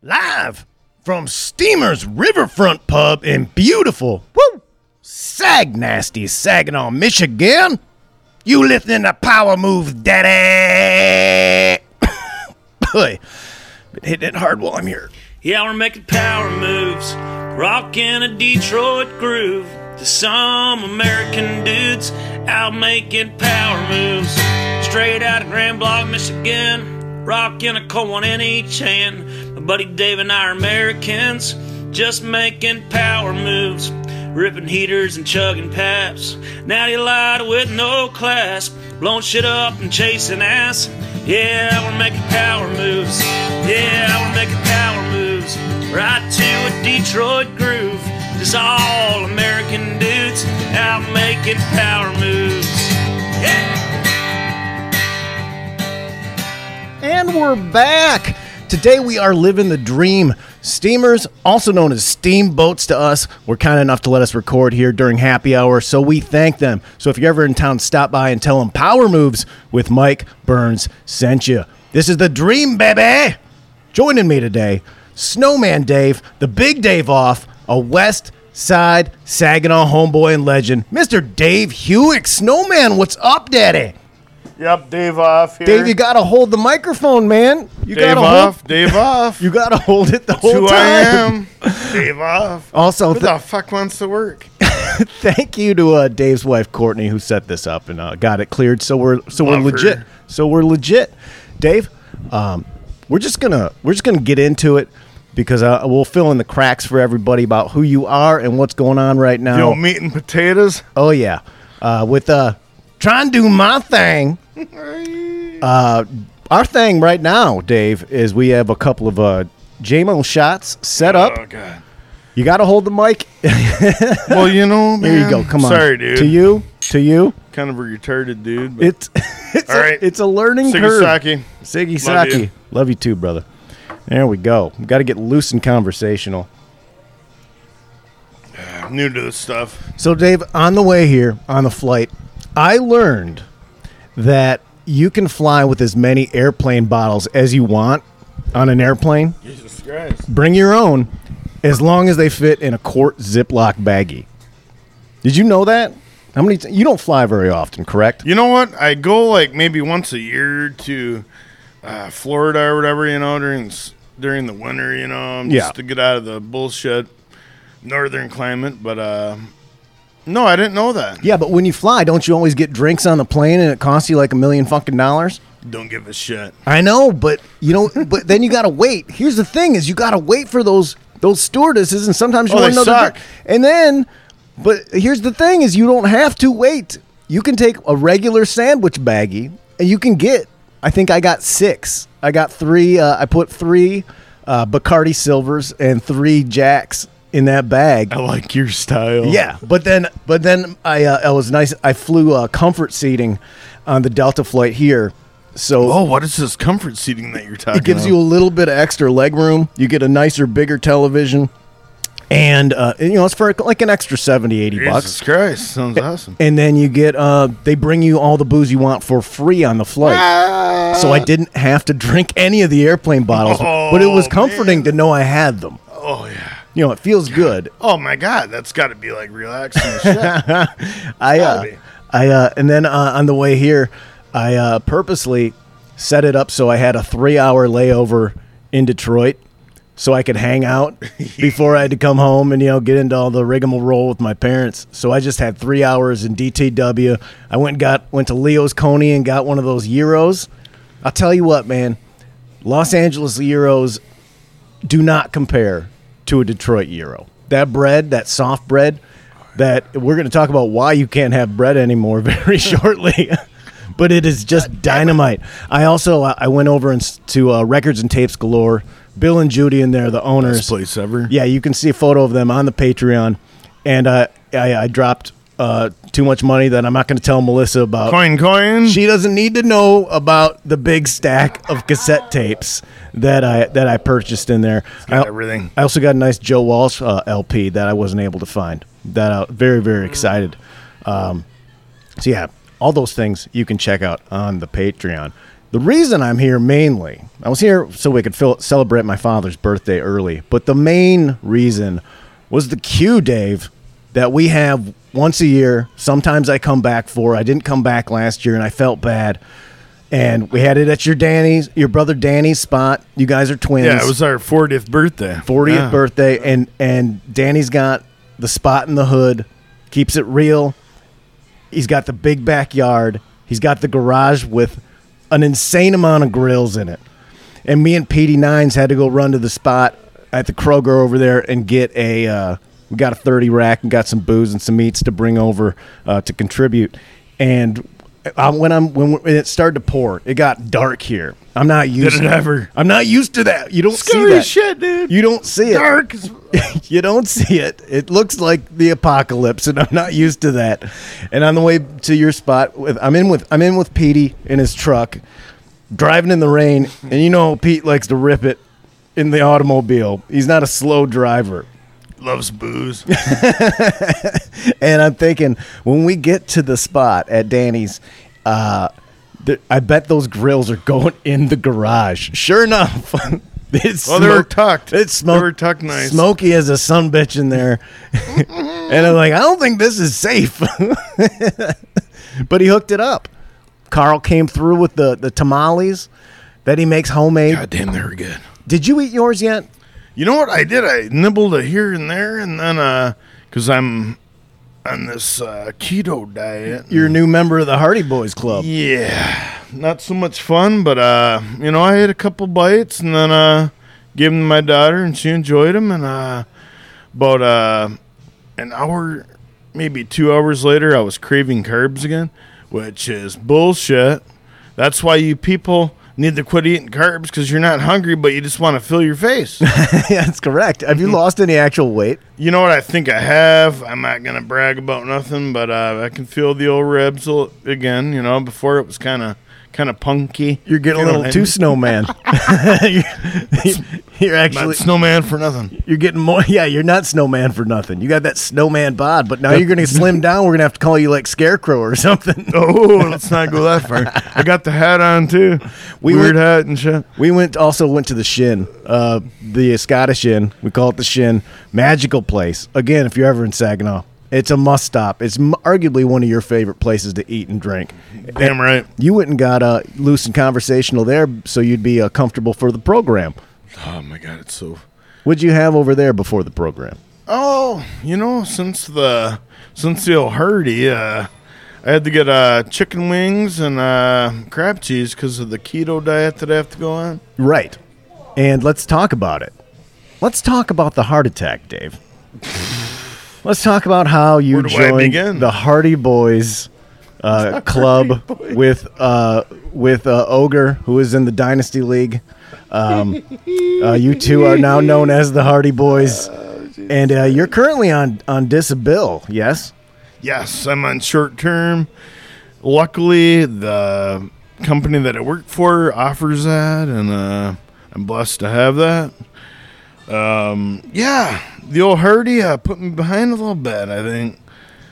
Live from Steamer's Riverfront Pub in beautiful, woo, Sag Nasty, Saginaw, Michigan. You listening to Power Moves, Daddy? Boy, been hitting it hard while I'm here. Yeah, we're making power moves, rocking a Detroit groove to some American dudes out making power moves. Straight out of Grand Blanc, Michigan, rocking a cold one in each hand. My buddy Dave and I are Americans, just making power moves, ripping heaters and chugging paps. Natty Light with no class, blowing shit up and chasing ass. Yeah, we're making power moves. Yeah, we're making power moves. Right to a Detroit groove. Just all American dudes out making power moves. And we're back. Today we are living the dream. Steamers, also known as steamboats to us, were kind enough to let us record here during happy hour, so we thank them. So if you're ever in town, stop by and tell them Power Moves with Mike Burns sent you. This is the dream, baby. Joining me today, Snowman Dave, the big Dave off, a West Side Saginaw homeboy and legend, Mr. Dave Hewick. Snowman, what's up, daddy? Yep, Dave off here. Dave, you gotta hold the microphone, man. You Dave gotta off. hold. Dave off. You gotta hold it the That's whole who time. I am. Dave off. Also, Who th- the fuck wants to work? thank you to uh, Dave's wife Courtney who set this up and uh, got it cleared. So we're so Love we're her. legit. So we're legit. Dave, um, we're just gonna we're just gonna get into it because uh, we'll fill in the cracks for everybody about who you are and what's going on right now. You know, meat and potatoes. Oh yeah, uh, with uh, try and do my thing. Uh, our thing right now, Dave, is we have a couple of uh, JMO shots set up. Oh god. You got to hold the mic. Well, you know, man. There you go. Come on. Sorry, dude. To you, to you. Kind of a retarded dude. But It's it's, All a, right. it's a learning curve. Sigisaki. Siggy Love Saki. you. Love you too, brother. There we go. We got to get loose and conversational. I'm new to this stuff. So, Dave, on the way here, on the flight, I learned that you can fly with as many airplane bottles as you want on an airplane. Jesus Christ. Bring your own, as long as they fit in a quart Ziploc baggie. Did you know that? How many? T- you don't fly very often, correct? You know what? I go like maybe once a year to uh, Florida or whatever. You know, during during the winter. You know, just Yeah. to get out of the bullshit northern climate. But uh, no, I didn't know that. Yeah, but when you fly, don't you always get drinks on the plane and it costs you like a million fucking dollars? Don't give a shit. I know, but you know, but then you gotta wait. Here's the thing: is you gotta wait for those those stewardesses, and sometimes you Oh, want they another. suck. drink. And then, but here's the thing: is you don't have to wait. You can take a regular sandwich baggie, and you can get. I think I got six. I got three. Uh, I put three uh, Bacardi Silvers and three Jacks in that bag. I like your style. Yeah, but then but then I uh, it was nice. I flew uh, comfort seating on the Delta flight here, so Oh, what is this comfort seating that you're talking? About? It gives of? you a little bit of extra leg room. You get a nicer, bigger television, and, uh, and, you know it's for like an extra 70, 80 Jesus bucks. Christ, sounds awesome. And then you get uh, they bring you all the booze you want for free on the flight. So I didn't have to drink any of the airplane bottles, but it was Oh, comforting man. to know I had them. Oh yeah. You know, it feels good. Oh my God, that's got to be like relaxing. shit. I uh, I uh, and then uh, on the way here, I uh, purposely set it up so I had a three-hour layover in Detroit, so I could hang out before I had to come home and you know get into all the rigmarole with my parents. So I just had three hours in DTW. I went and got went to Leo's Coney and got one of those gyros. I'll tell you what, man, Los Angeles gyros do not compare to a Detroit gyro. That bread, that soft bread, that we're going to talk about why you can't have bread anymore very shortly. but it is just dynamite. I also I went over and to uh, Records and Tapes Galore. Bill and Judy in there, the owners. Best place ever. Yeah, you can see a photo of them on the Patreon. And uh, I, I dropped uh, too much money that I'm not going to tell Melissa about. Coin, coin. She doesn't need to know about the big stack of cassette tapes that I that I purchased in there. I, everything. I also got a nice Joe Walsh uh, LP that I wasn't able to find. That uh, very very excited. Um, so yeah, all those things you can check out on the Patreon. The reason I'm here mainly, I was here so we could celebrate my father's birthday early, but the main reason was the Q, Dave, that we have once a year. Sometimes I come back for. I didn't come back last year, and I felt bad. And we had it at your Danny's, your brother Danny's spot. You guys are twins. Yeah, it was our 40th birthday. 40th Yeah. birthday and and Danny's got the spot in the hood keeps it real he's got the big backyard he's got the garage with an insane amount of grills in it and me and PD Nines had to go run to the spot at the Kroger over there and get a uh, we got a 30 rack and got some booze and some meats to bring over uh, to contribute and I, when I'm when, when it started to pour it got dark here I'm not used Did it to ever? I'm not used to that you don't see Scary that shit, dude. you don't see it. Dark. you don't see it. It looks like the apocalypse, and I'm not used to that. And on the way to your spot, with I'm in with I'm in with Petey in his truck, driving in the rain, and you know Pete likes to rip it in the automobile. He's not a slow driver. Loves booze. And I'm thinking when we get to the spot at Danny's, uh, th- I bet those grills are going in the garage. Sure enough. It's Well, they were tucked. It's They smoke, were tucked nice. Smoky as a sun bitch in there, and I'm like, I don't think this is safe. but he hooked it up. Carl came through with the the tamales that he makes homemade. God damn, they were good. Did you eat yours yet? You know what I did? I nibbled a here and there, and then uh, because I'm on this uh, keto diet. You're a new member of the Hardy Boys Club. Yeah, not so much fun, but uh, you know, I had a couple bites and then uh, gave them to my daughter, and she enjoyed them. And uh, about uh, an hour, maybe two hours later, I was craving carbs again, which is bullshit. That's why you people need to quit eating carbs because you're not hungry, but you just want to fill your face. yeah, that's correct. Have Mm-hmm. you lost any actual weight? You know what I think I have? I'm not gonna brag about nothing, but uh, I can feel the old ribs again. You know, before it was kind of kind of punky. You're getting a You know little too snowman. you're, you're Not actually snowman for nothing. you're getting more. Yeah, you're not snowman for nothing. You got that snowman bod, but now you're going to slim down. We're going to have to call you like Scarecrow or something. Oh, let's not go that far. I got the hat on too. We Weird went- hat and shit. We went also went to the Shin, uh, the Scottish Inn. We call it the Shin. Magical place. Again, if you're ever in Saginaw, it's a must stop. It's m- arguably one of your favorite places to eat and drink. Damn right. You went and got uh, loose and conversational there, so you'd be uh, comfortable for the program. Oh my god, it's so. What'd you have over there before the program? Oh, you know, since the since the old Hardy, uh, I had to get uh, chicken wings and uh, crab cheese because of the keto diet that I have to go on. Right. And let's talk about it. Let's talk about the heart attack, Dave. Let's talk about how you Where do I joined the Hardy Boys uh, club with uh, with uh, Ogre, who is in the Dynasty League. Um, uh, you two are now known as the Hardy Boys, and uh, you're currently on on Disabil. Yes. Yes, I'm on short term. Luckily, the company that I work for offers that, and uh, I'm blessed to have that. Um, yeah, the old Hardy uh, put me behind a little bit. I think.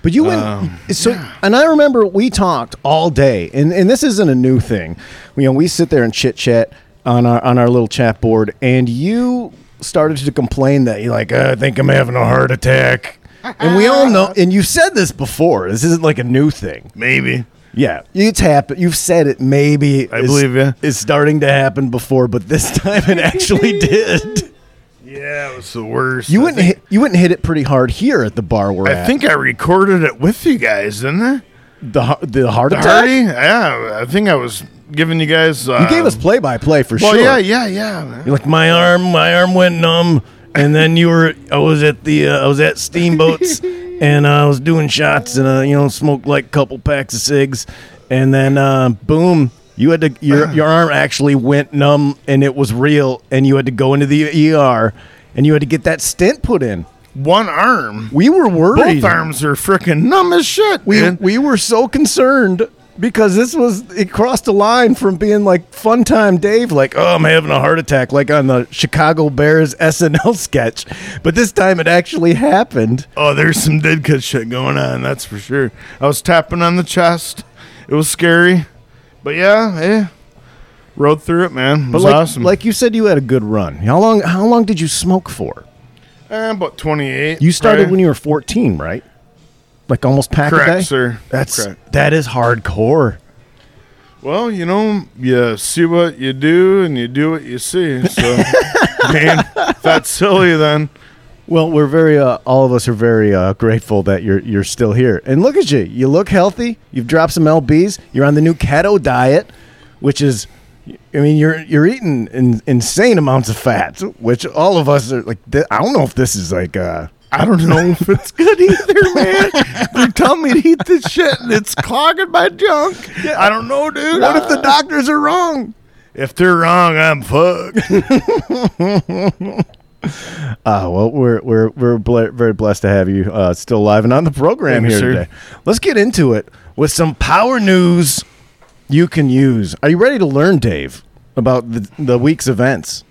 But you went Um, so, and I remember we talked all day, and, and this isn't a new thing. You know, we sit there and chit chat on our on our little chat board, and you started to complain that you're like, "Uh, I think I'm having a heart attack, and we all know. And you said this before. This isn't like a new thing. Maybe. Yeah, it's happened. You've said it. Maybe I is- believe ya. It's starting to happen before, but this time it actually did. Yeah, it was the worst. You I wouldn't think, hit, you wouldn't hit it pretty hard here at the bar we're I at. think I recorded it with you guys, didn't I? the the heart The attack. Hardy. Yeah, I think I was giving you guys. Uh, You gave us play by play for Well, sure. yeah, yeah, yeah. You're like my arm, my arm went numb, and then you were. I was at the. Uh, I was at Steamboats, and uh, I was doing shots, and uh, you know, smoked like a couple packs of cigs, and then uh, boom, you had to. Your your arm actually went numb, and it was real, and you had to go into the ER, and you had to get that stent put in. One arm. We were worried. Both arms are freaking numb as shit. We man. we were so concerned because this was it crossed a line from being like fun time Dave, like oh I'm having a heart attack, like on the Chicago Bears SNL sketch, but this time it actually happened. Oh, there's some dead cut shit going on, that's for sure. I was tapping on the chest. It was scary. But yeah, yeah. rode through it, man. It was like, awesome. like you said, you had a good run. How long? How long did you smoke for? Eh, about 28. You started right? when you were 14, right? Like almost pack a day. Sir. That's Correct. that is hardcore. Well, you know, you see what you do and you do what you see. So, if that's silly, then Well, we're very uh, all of us are very uh, grateful that you're you're still here. And look at you. You look healthy. You've dropped some lbs. You're on the new keto diet, which is I mean, you're you're eating in, insane amounts of fat, which all of us are like th- I don't know if this is like uh I don't know if it's good either, man. They're telling me to eat this shit and it's clogging my junk. I don't know, dude. what if the doctors are wrong? if they're wrong, I'm fucked. Uh, well, we're we're we're ble- very blessed to have you uh, still alive and on the program Thank here sir. today. Let's get into it with some power news you can use. Are you ready to learn, Dave, about the the week's events?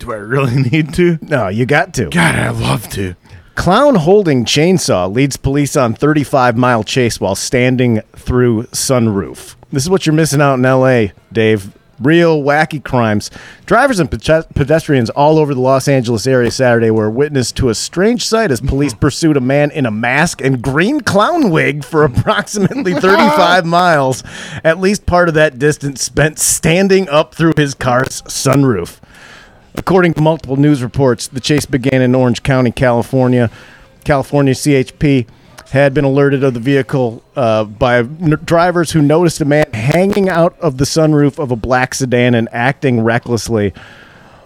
Do I really need to? No, you got to. God, I'd love to. Clown holding chainsaw leads police on 35 mile chase while standing through sunroof. This is what you're missing out in LA, Dave. Real wacky crimes. Drivers and pe- pedestrians all over the Los Angeles area Saturday were witness to a strange sight as police pursued a man in a mask and green clown wig for approximately 35 miles. At least part of that distance spent standing up through his car's sunroof. According to multiple news reports, the chase began in Orange County, California. California CHP had been alerted of the vehicle uh, by drivers who noticed a man hanging out of the sunroof of a black sedan and acting recklessly.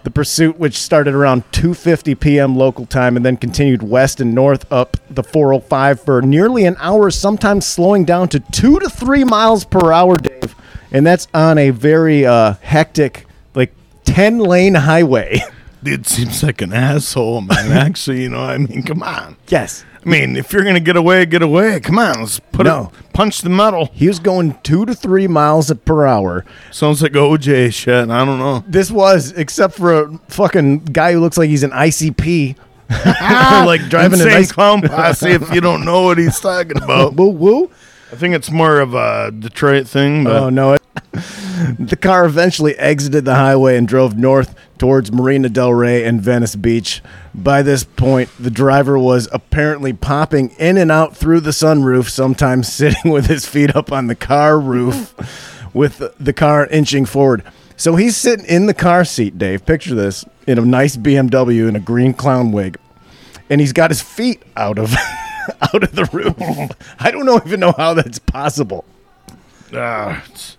The pursuit, which started around 2:50 p.m. local time and then continued west and north up the 405 for nearly an hour, sometimes slowing down to two to three miles per hour, Dave, and that's on a very uh, hectic, 10 lane highway. Dude seems like an asshole, man. Actually, you know, I mean, come on. yes, I mean, if you're gonna get away, get away. Come on, let's put No. it, punch the metal. he was going two to three miles per hour. Sounds like OJ shit. I don't know. This was, except for a fucking guy who looks like he's an ICP, like driving a Insane clown posse. if you don't know what he's talking about, woo woo. I think it's more of a Detroit thing. But Oh no! The car eventually exited the highway and drove north towards Marina Del Rey and Venice Beach. By this point, the driver was apparently popping in and out through the sunroof, sometimes sitting with his feet up on the car roof, with the car inching forward. So he's sitting in the car seat, Dave. Picture this in a nice BMW in a green clown wig, and he's got his feet out of out of the roof. I don't know even know how that's possible. Ah, it's-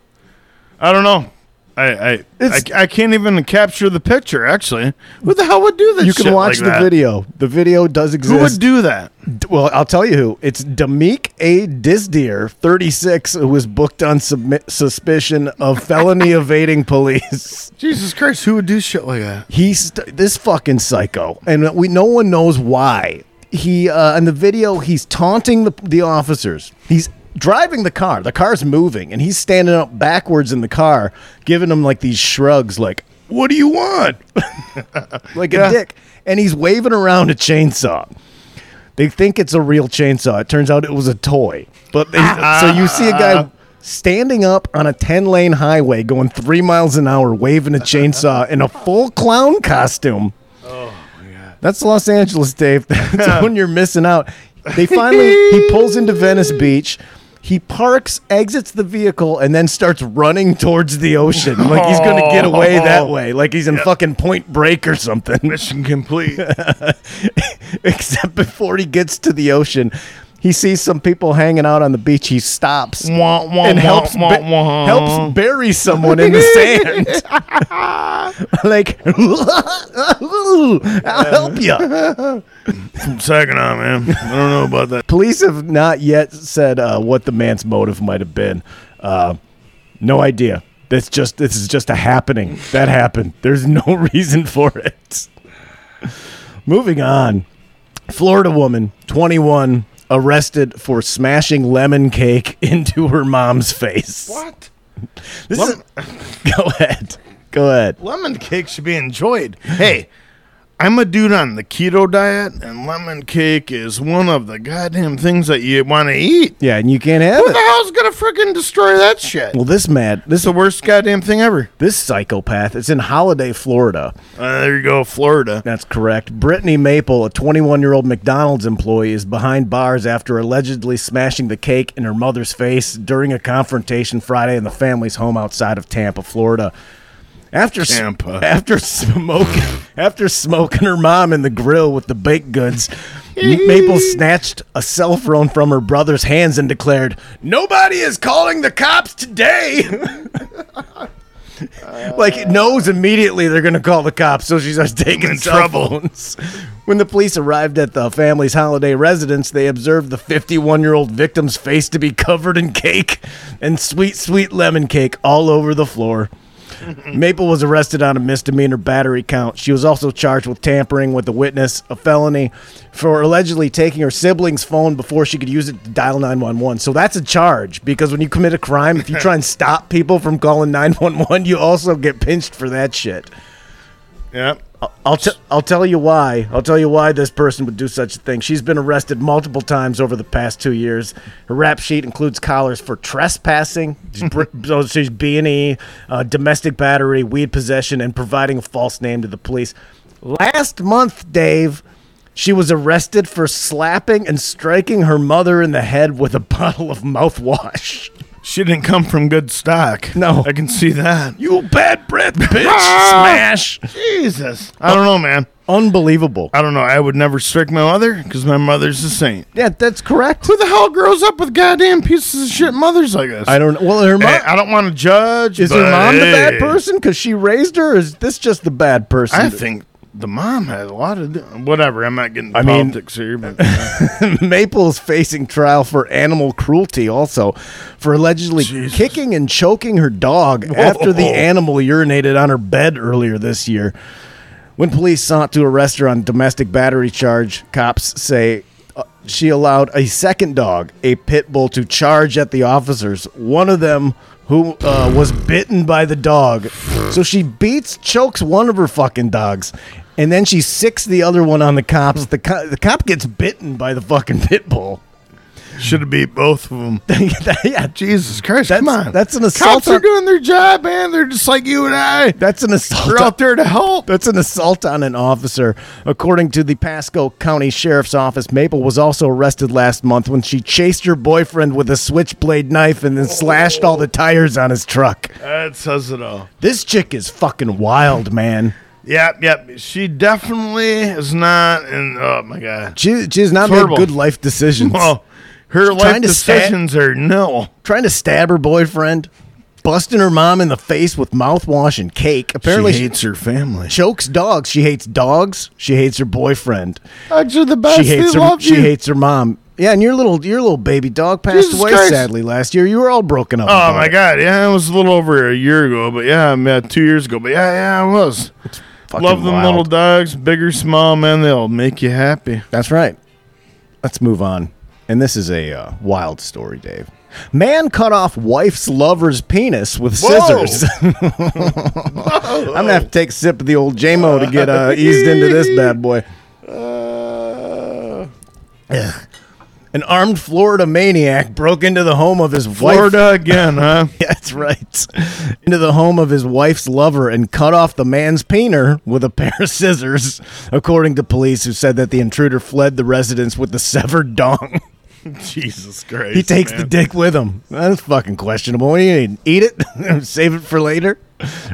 I don't know. I I, I It's- I can't even capture the picture. Actually, who the hell would do this? You can shit watch like the that? video. The video does exist. Who exist. would do that? D- well, I'll tell you who. It's Damik A. Disdeer, 36, who was booked on submi- suspicion of felony evading police. Jesus Christ, who would do shit like that? He's this fucking psycho, and we no one knows why. He uh, in the video, he's taunting the the officers. He's driving the car. The car's moving, and he's standing up backwards in the car, giving him like these shrugs, like "What do you want?" like a dick, and he's waving around a chainsaw. They think it's a real chainsaw. It turns out it was a toy. But they, ah, so you see a guy ah. standing up on a 10 lane highway going three miles an hour, waving a chainsaw in a full clown costume. Oh, my God. That's Los Angeles, Dave. That's when you're missing out. They finally, he pulls into Venice Beach. He parks, exits the vehicle, and then starts running towards the ocean. Like he's going to get oh. away that way. Like he's in fucking Point Break or something. Mission complete. Except before he gets to the ocean, he sees some people hanging out on the beach. He stops Wah, wah, and wah, helps wah, ba- helps bury someone in the sand. like, I'll help you. From Saginaw, man. I don't know about that. Police have not yet said uh, what the man's motive might have been. Uh, no idea. That's just this is just a happening. That happened. There's no reason for it. Moving on. Florida woman, 21, arrested for smashing lemon cake into her mom's face. What? This is, go ahead. Go ahead. Lemon cake should be enjoyed. Hey, I'm a dude on the keto diet, and lemon cake is one of the goddamn things that you want to eat. Yeah, and you can't have it. Who the hell's gonna freaking destroy that shit? Well, this mad, this is the worst goddamn thing ever. this psychopath. It's in Holiday, Florida. Uh, there you go, Florida. That's correct. Brittany Maple, a 21 year old McDonald's employee, is behind bars after allegedly smashing the cake in her mother's face during a confrontation Friday in the family's home outside of Tampa, Florida. After Tampa. after smoking after smoking her mom in the grill with the baked goods, Maple snatched a cell phone from her brother's hands and declared, "Nobody is calling the cops today." like it knows immediately they're going to call the cops, so she starts taking in cell trouble. phones. When the police arrived at the family's holiday residence, they observed the 51-year-old victim's face to be covered in cake and sweet, sweet lemon cake all over the floor. Maple was arrested on a misdemeanor battery count. She was also charged with tampering with a witness, a felony, for allegedly taking her sibling's phone before she could use it to dial 911. So that's a charge because when you commit a crime, if you try and stop people from calling 911, you also get pinched for that shit. Yep. I'll t- I'll tell you why. I'll tell you why this person would do such a thing. She's been arrested multiple times over the past two years. Her rap sheet includes collars for trespassing, she's br- so she's B and E, uh, domestic battery, weed possession, and providing a false name to the police. Last month, Dave, she was arrested for slapping and striking her mother in the head with a bottle of mouthwash. She didn't come from good stock. No. I can see that. You bad breath, bitch! Smash! Jesus. I don't know, man. Unbelievable. I don't know. I would never strike my mother because my mother's a saint. Yeah, that's correct. Who the hell grows up with goddamn pieces of shit mothers like this? I don't know. Well, her mom Hey, I don't want to judge. is but her mom the bad person because she raised her? Or is this just the bad person? I think the mom had a lot of whatever. I'm not getting I mean- politics here, but Maple is facing trial for animal cruelty, also for allegedly Jesus. kicking and choking her dog after the animal urinated on her bed earlier this year. When police sought to arrest her on domestic battery charge, cops say uh, she allowed a second dog, a pit bull, to charge at the officers. One of them who uh, was bitten by the dog. So she beats, chokes one of her fucking dogs, and then she sicks the other one on the cops. The, co- the cop gets bitten by the fucking pit bull. should have beat both of them. yeah, Jesus Christ! That's- come on, that's an assault Cops are doing their job, man. They're just like you and I. that's an assault. They're out there to help. That's an assault on an officer. According to the Pasco County Sheriff's Office, Maple was also arrested last month when she chased her boyfriend with a switchblade knife and then slashed all the tires on his truck. That says it all. This chick is fucking wild, man. Yep, yep. She definitely is not. And oh my god. She, she's not made good life decisions. Well, her life to sta- decisions are no. Trying to stab her boyfriend, busting her mom in the face with mouthwash and cake. Apparently, she she hates her family. chokes dogs. She hates dogs. She hates her boyfriend. Dogs are the best. she hates they her. She you. hates her mom. Yeah, and your little your little baby dog passed Jesus away Christ. sadly last year. You were all broken up. Oh my it. god, yeah, it was a little over a year ago, but yeah, I mean, two years ago, but yeah, yeah, it was. Fucking Love them wild. little dogs, big or small, man. They'll make you happy. That's right. Let's move on. And this is a uh, wild story, Dave. Man cut off wife's lover's penis with Whoa. scissors. I'm gonna have to take a sip of the old JMO to get uh, eased into this bad boy. Uh, An armed Florida maniac broke into the home of his wife. Florida again, huh? Yeah, That's right. Into the home of his wife's lover and cut off the man's peener with a pair of scissors, according to police who said that the intruder fled the residence with the severed dong. Jesus Christ. He takes the dick with him. That's fucking questionable. What do you need? Eat it? Save it for later?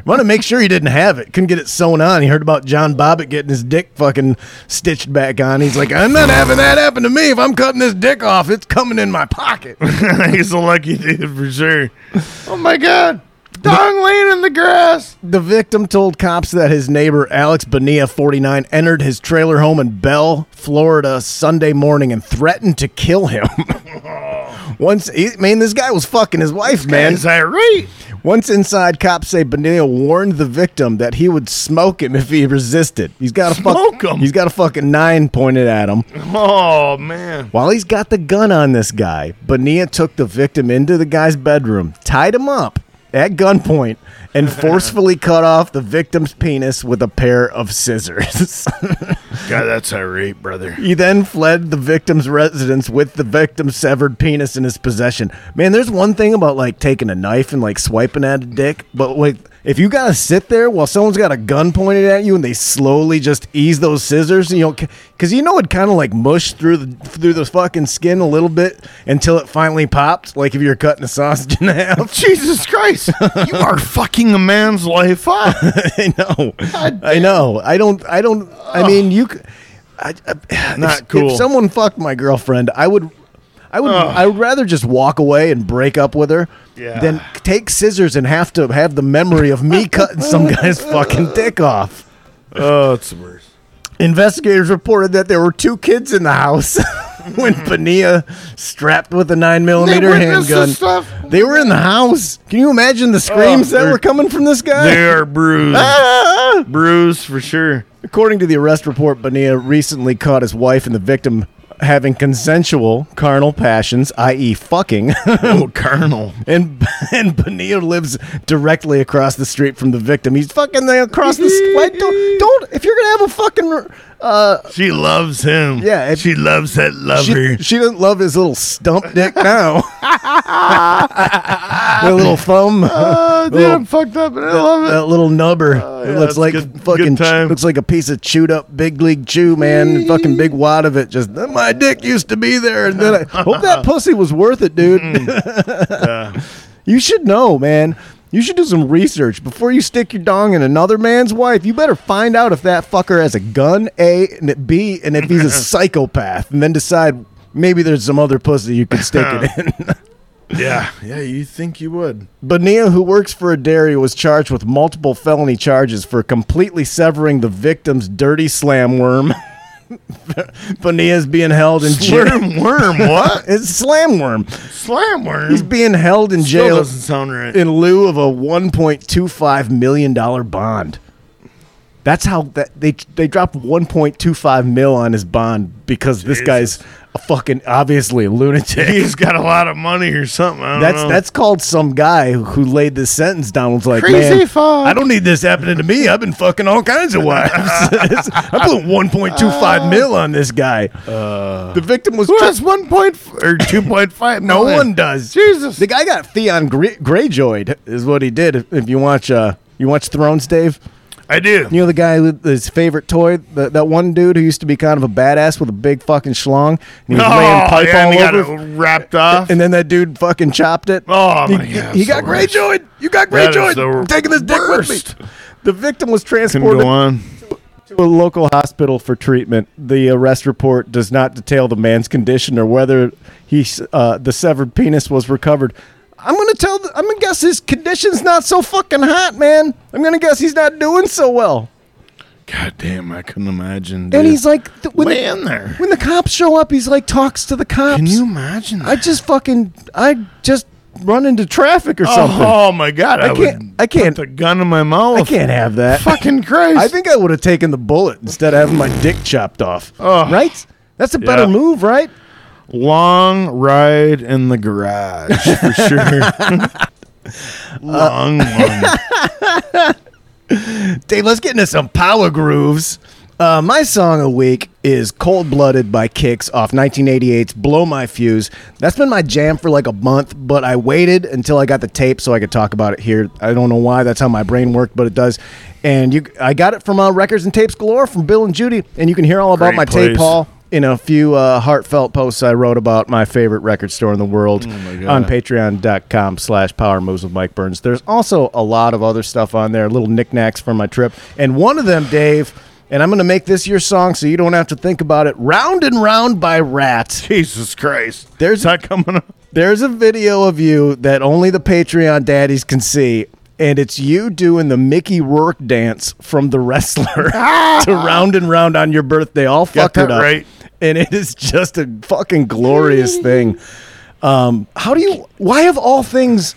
Want to make sure he didn't have it. Couldn't get it sewn on. He heard about John Bobbitt getting his dick fucking stitched back on. He's like, I'm not having that happen to me. If I'm cutting this dick off, it's coming in my pocket. He's a lucky dude for sure. Oh my god. Dong laying in the grass. The victim told cops that his neighbor Alex Bonilla, 49, entered his trailer home in Bell, Florida, Sunday morning and threatened to kill him. Once, he, I mean, this guy was fucking his wife, man. Is that right? Once inside, cops say Bonilla warned the victim that he would smoke him if he resisted. He's got a fuck- Smoke him? He's got a fucking nine pointed at him. Oh man. While he's got the gun on this guy, Bonilla took the victim into the guy's bedroom, tied him up at gunpoint, and forcefully cut off the victim's penis with a pair of scissors. God, that's irate, brother. he then fled the victim's residence with the victim's severed penis in his possession. Man, there's one thing about like taking a knife and like swiping at a dick, but like if you gotta sit there while someone's got a gun pointed at you and they slowly just ease those scissors, you know, because you know it kind of like mush through the through the fucking skin a little bit until it finally popped, like if you're cutting a sausage in half. Jesus Christ, you are fucking a man's life up. I know, I know. I don't, I don't. I mean, you. I, I- Not if, cool. If someone fucked my girlfriend, I would. I would. Ugh. I would rather just walk away and break up with her Yeah. than take scissors and have to have the memory of me cutting some guy's fucking dick off. oh, it's the worst. Investigators reported that there were two kids in the house when Bonilla, strapped with a nine millimeter handgun, they were in the house. Can you imagine the screams that they're- were coming from this guy? They are bruised. Ah! bruised for sure. According to the arrest report, Bonilla recently caught his wife and the victim having consensual carnal passions, i.e., fucking. Oh, carnal. and and Bonilla lives directly across the street from the victim. He's fucking there across the street. Don't, don't. If you're gonna have a fucking. Uh, She loves him. Yeah, it- she loves that lover. she, she doesn't love his little stump dick now. the little thumb. Dude, Little- I'm fucked up, and I love it. that little nubber. it Oh, yeah, looks like good- fucking good looks like a piece of chewed up big league chew, man. fucking big wad of it. Just my dick used to be there, and then I hope that pussy was worth it, dude. Mm-hmm. Yeah. you should know, man. You should do some research before you stick your dong in another man's wife. You better find out if that fucker has a gun, A, and B, and if he's a psychopath, and then decide maybe there's some other pussy you could stick it in. yeah, yeah. You think you would? Bonilla, who works for a dairy, was charged with multiple felony charges for completely severing the victim's dirty slam worm. Bonilla is being held in jail. Slam worm. What? It's slam worm. Slam worm. He's being held in Still jail doesn't sound right. in lieu of a 1.25 million dollar bond. That's how that they they dropped 1.25 mil on his bond because this guy's a fucking obviously a lunatic. He's got a lot of money or something. I don't That's know. that's called some guy who, who laid this sentence down. Was like, Crazy man, fuck." I don't need this happening to me. I've been fucking all kinds of wives. I put 1.25 mil on this guy. the victim was Who tra- has one point f- or two point five? no one does. Jesus. The guy got Theon Gray- Greyjoyed is what he did. If, if you watch, uh, you watch Thrones, Dave. I do. You know the guy with his favorite toy, the, that one dude who used to be kind of a badass with a big fucking schlong, and he was laying pipe Oh, yeah, all and he got it wrapped off. And then that dude fucking chopped it. Oh, he, my God, he got. Greyjoyed. You got That Greyjoyed. the I'm taking this dick with me. The victim was transported to a local hospital for treatment. The arrest report does not detail the man's condition or whether he uh, the severed penis was recovered. I'm gonna tell. The, I'm gonna guess his condition's not so fucking hot, man. I'm gonna guess he's not doing so well. God damn, I couldn't imagine. And he's like, th- when, laying there. when the cops show up, he's like talks to the cops. Can you imagine? I just fucking, I just run into traffic or something. Oh, oh my god! I, I can't- I can't- Put the gun in my mouth. I can't have that. Fucking Christ! I think I would have taken the bullet instead of having my dick chopped off. Oh. Right? That's a better Yeah. move, right? Long ride in the garage for sure. long one. Dave, let's get into some power grooves. Uh, my song of the week is Cold Blooded by Kix off 1988's Blow My Fuse. That's been my jam for like a month, but I waited until I got the tape so I could talk about it here. I don't know why, that's how my brain worked, but it does. And you, I got it from uh, Records and Tapes Galore from Bill and Judy, and you can hear all about Great my tape place. haul in a few uh, heartfelt posts I wrote about my favorite record store in the world God. on patreon.com slash power moves with Mike Burns. There's also a lot of other stuff on there, little knickknacks from my trip. And one of them, Dave, and I'm going to make this your song so you don't have to think about it, Round and Round by Ratt. Jesus Christ! There's- Is that coming up? There's a video of you that only the Patreon daddies can see. And it's you doing the Mickey Rourke dance from The Wrestler to Round and Round on your birthday, all that up. right. And it is just a fucking glorious thing. Um, how do you? Why of all things?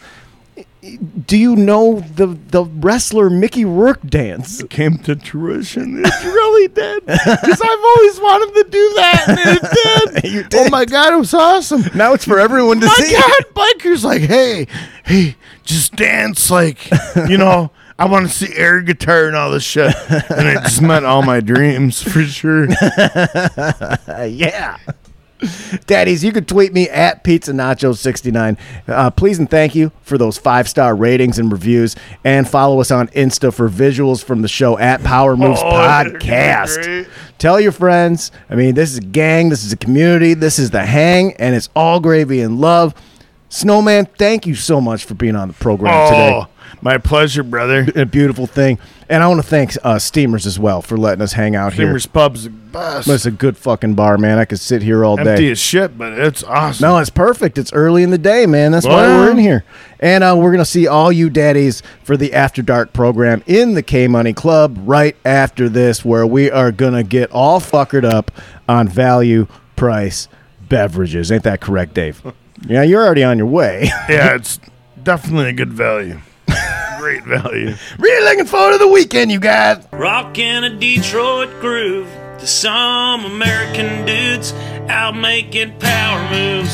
do you know the the wrestler Mickey Rourke dance? it Came to fruition. It really did. Because I've always wanted to do that, and it did. You Oh my god, it was awesome. Now it's for everyone to my see. God, bikers like, hey, hey, just dance like, you know, I want to see air guitar and all this shit. And it just met all my dreams for sure. Yeah. Daddies, you can tweet me at Pizza Nacho 69. Uh, please and thank you for those five star ratings and reviews. And follow us on Insta for visuals from the show at Power Moves Oh, Podcast. Tell your friends. I mean, this is a gang, this is a community, this is the hang, and it's all gravy and love. Snowman, thank you so much for being on the program today. My pleasure, brother. A beautiful thing. And I want to thank uh, Steamers as well for letting us hang out here. Steamer's Pub's the best. It's a good fucking bar, man. I could sit here all Empty day. Empty as shit, but it's awesome. No, it's perfect. It's early in the day, man. That's why we're in here. And uh, we're going to see all you daddies for the After Dark program in the K Money Club right after this, where we are going to get all fuckered up on value price beverages. Ain't that correct, Dave? yeah, you're already on your way. Yeah, it's definitely a good value. Great value. really looking forward to the weekend, you guys. Rockin' a Detroit groove to some American dudes out making power moves